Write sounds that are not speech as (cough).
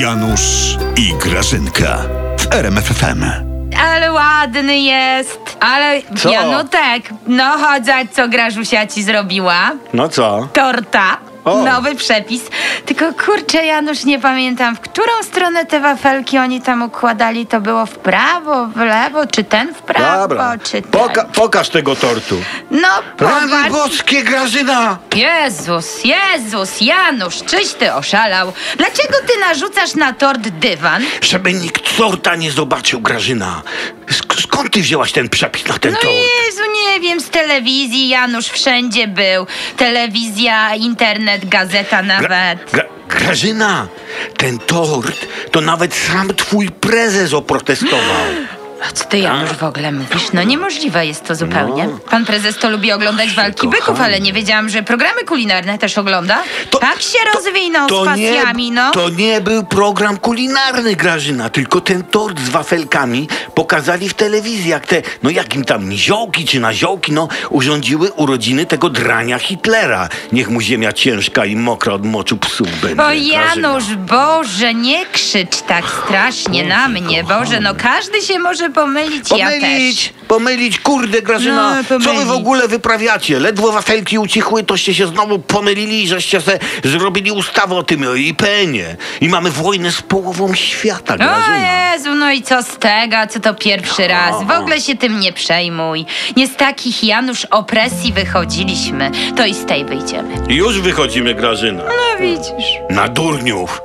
Janusz i Grażynka w RMFFM. Ale ładny jest. Ale Co? Janutek, no chodź, co Grażusia ci zrobiła. No co? Torta. O. Nowy przepis. Tylko kurczę, Janusz, nie pamiętam, w którą stronę te wafelki oni tam układali. To było w prawo, w lewo, czy ten w prawo, Dobra. czy ten. Poka pokaż tego tortu. No, Rany boskie, Grażyna! Jezus, Jezus, Janusz, czyś ty oszalał? Dlaczego ty narzucasz na tort dywan? Żeby nikt torta nie zobaczył, Grażyna. Sk skąd ty wzięłaś ten przepis na ten No tort? Z telewizji Janusz wszędzie był. Telewizja, internet, gazeta nawet. Gra Grażyna, ten tort to nawet sam twój prezes oprotestował. (gasps) (gasps) A co ty Janusz w ogóle mówisz? No niemożliwe jest to zupełnie. Pan prezes to lubi oglądać walki byków, kochany. ale nie wiedziałam, że programy kulinarne też ogląda. To- tak się rozwinął z To pasjami, nie, no. to nie był program kulinarny, Grażyna, tylko ten tort z wafelkami pokazali w telewizji, jak te, no jakim tam niziołki czy naziołki, no urządziły urodziny tego drania Hitlera. Niech mu ziemia ciężka i mokra od moczu psów będzie, O. Janusz, Boże, nie krzycz tak strasznie na mnie, Boże, no każdy się może pomylić, ja też. Pomylić, pomylić, kurde Grażyna, No, co wy w pomylić. ogóle wyprawiacie? Ledwo wafelki ucichły, toście się znowu pomylili żeście se zrobili ustawę o tym o IPN-ie. I mamy wojnę z połową świata, O Grażyna. Jezu, no i co z tego, co to pierwszy raz? W ogóle się tym nie przejmuj. Nie z takich, Janusz, opresji wychodziliśmy, to i z tej wyjdziemy. Już wychodzimy, Grażyna. No widzisz. Na durniów.